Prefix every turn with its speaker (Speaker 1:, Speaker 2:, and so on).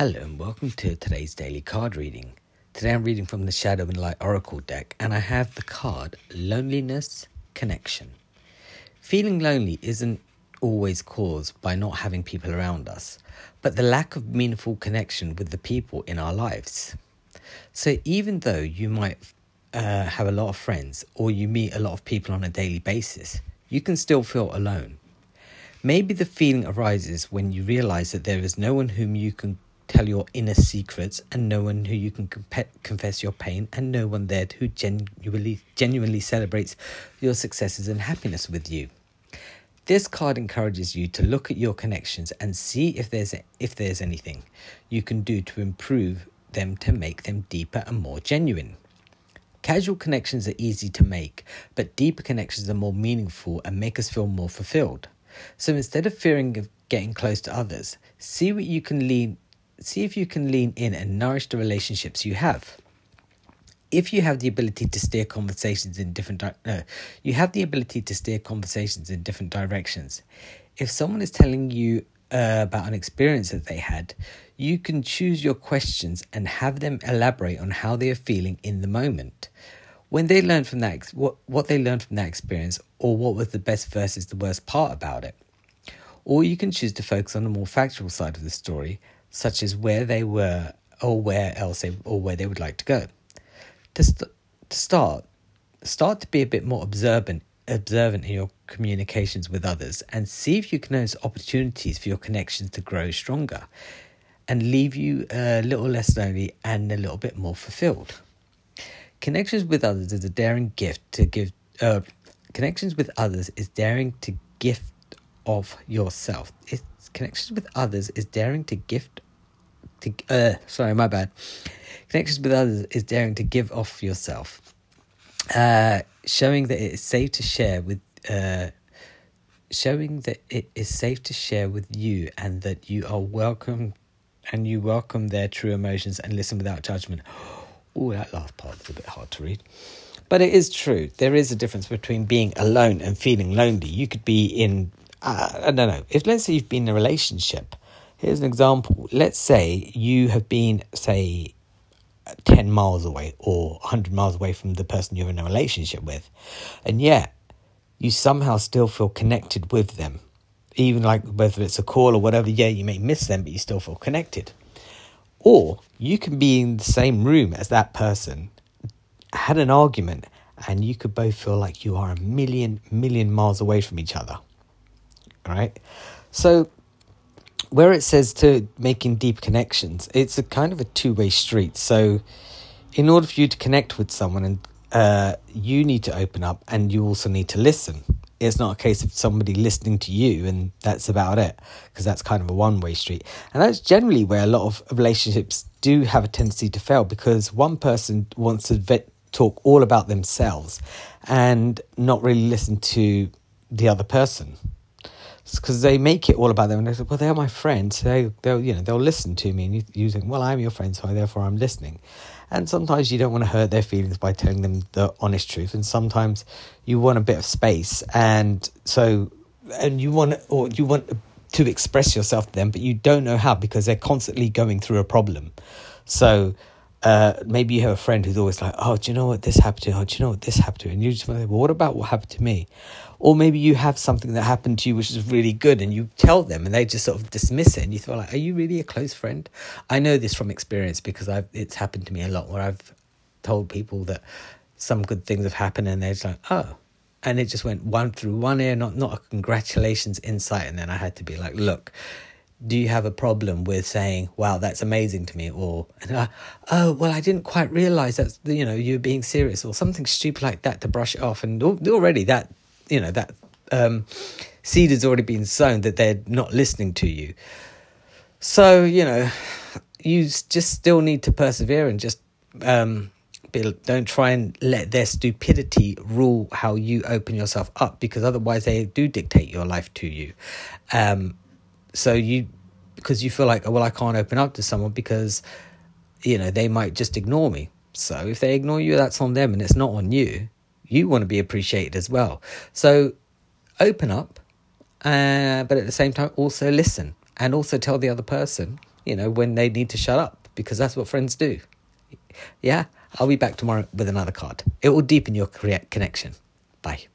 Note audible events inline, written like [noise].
Speaker 1: Hello and welcome to today's daily card reading. Today I'm reading from the Shadow and Light Oracle deck and I have the card Loneliness Connection. Feeling lonely isn't always caused by not having people around us, but the lack of meaningful connection with the people in our lives. So even though you might uh, have a lot of friends or you meet a lot of people on a daily basis, you can still feel alone. Maybe the feeling arises when you realize that there is no one whom you can tell your inner secrets and no one who you can comp- confess your pain and no one there who genuinely genuinely celebrates your successes and happiness with you. This card encourages you to look at your connections and see if there's if there's anything you can do to improve them to make them deeper and more genuine. Casual connections are easy to make, but deeper connections are more meaningful and make us feel more fulfilled. So instead of fearing of getting close to others, see what you can lean see if you can lean in and nourish the relationships you have. If you have the ability to steer conversations in different di- no, you have the ability to steer conversations in different directions. If someone is telling you uh, about an experience that they had, you can choose your questions and have them elaborate on how they are feeling in the moment. When they learn from that, what what they learned from that experience, or what was the best versus the worst part about it. Or you can choose to focus on the more factual side of the story such as where they were or where else they or where they would like to go. To, st- to start, start to be a bit more observant observant in your communications with others and see if you can notice opportunities for your connections to grow stronger and leave you a little less lonely and a little bit more fulfilled. Connections with others is a daring gift to give. Uh, connections with others is daring to gift of yourself. It's connections with others is daring to gift to uh sorry my bad. Connections with others is daring to give off yourself. Uh showing that it is safe to share with uh showing that it is safe to share with you and that you are welcome and you welcome their true emotions and listen without judgment. Oh that last part is a bit hard to read. But it is true. There is a difference between being alone and feeling lonely. You could be in uh, I don't know. If let's say you've been in a relationship, here's an example. Let's say you have been, say, 10 miles away or 100 miles away from the person you're in a relationship with, and yet you somehow still feel connected with them. Even like whether it's a call or whatever, yeah, you may miss them, but you still feel connected. Or you can be in the same room as that person, had an argument, and you could both feel like you are a million, million miles away from each other right? So where it says to making deep connections, it's a kind of a two way street. So in order for you to connect with someone and uh, you need to open up and you also need to listen. It's not a case of somebody listening to you and that's about it, because that's kind of a one way street. And that's generally where a lot of relationships do have a tendency to fail because one person wants to vet, talk all about themselves and not really listen to the other person because they make it all about them. And they say, well, they're my friends. They, they'll, you know, they'll listen to me. And you, you think, well, I'm your friend, so therefore I'm listening. And sometimes you don't want to hurt their feelings by telling them the honest truth. And sometimes you want a bit of space. And so, and you want, or you want to express yourself to them, but you don't know how because they're constantly going through a problem. So, uh, maybe you have a friend who's always like, "Oh, do you know what this happened to? Oh, do you know what this happened to?" And you just like, "Well, what about what happened to me?" Or maybe you have something that happened to you which is really good, and you tell them, and they just sort of dismiss it, and you feel like, "Are you really a close friend?" I know this from experience because I've it's happened to me a lot where I've told people that some good things have happened, and they're just like, "Oh." And it just went one through one ear, not not a congratulations insight, and then I had to be like, "Look, do you have a problem with saying, "Wow, that's amazing to me," or [laughs] "Oh, well, I didn't quite realize that you know you're being serious," or something stupid like that to brush it off, and already that you know that um, seed has already been sown that they're not listening to you. So you know, you just still need to persevere and just um, be, don't try and let their stupidity rule how you open yourself up because otherwise they do dictate your life to you. Um, so you because you feel like well I can't open up to someone because you know they might just ignore me. So if they ignore you, that's on them and it's not on you. You want to be appreciated as well. So open up, uh, but at the same time also listen and also tell the other person you know, when they need to shut up because that's what friends do. Yeah, I'll be back tomorrow with another card. It will deepen your connection. Bye.